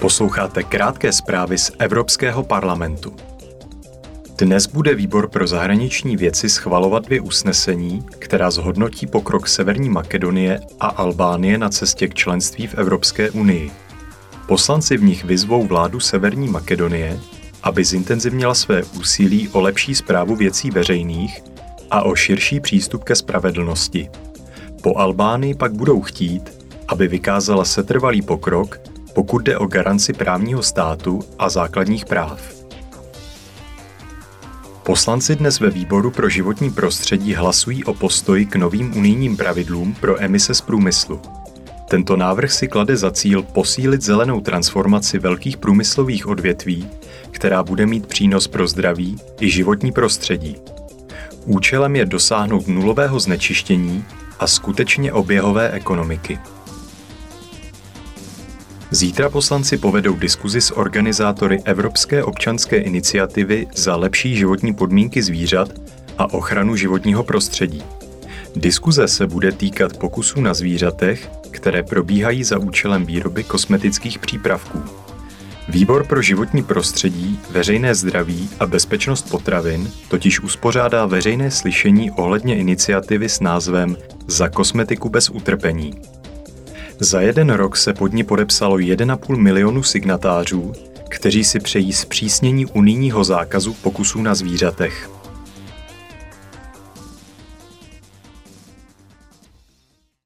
Posloucháte krátké zprávy z Evropského parlamentu. Dnes bude výbor pro zahraniční věci schvalovat dvě usnesení, která zhodnotí pokrok Severní Makedonie a Albánie na cestě k členství v Evropské unii. Poslanci v nich vyzvou vládu Severní Makedonie, aby zintenzivnila své úsilí o lepší zprávu věcí veřejných a o širší přístup ke spravedlnosti. Po Albánii pak budou chtít, aby vykázala setrvalý pokrok pokud jde o garanci právního státu a základních práv. Poslanci dnes ve výboru pro životní prostředí hlasují o postoji k novým unijním pravidlům pro emise z průmyslu. Tento návrh si klade za cíl posílit zelenou transformaci velkých průmyslových odvětví, která bude mít přínos pro zdraví i životní prostředí. Účelem je dosáhnout nulového znečištění a skutečně oběhové ekonomiky. Zítra poslanci povedou diskuzi s organizátory Evropské občanské iniciativy za lepší životní podmínky zvířat a ochranu životního prostředí. Diskuze se bude týkat pokusů na zvířatech, které probíhají za účelem výroby kosmetických přípravků. Výbor pro životní prostředí, veřejné zdraví a bezpečnost potravin totiž uspořádá veřejné slyšení ohledně iniciativy s názvem Za kosmetiku bez utrpení. Za jeden rok se pod ní podepsalo 1,5 milionu signatářů, kteří si přejí zpřísnění unijního zákazu pokusů na zvířatech.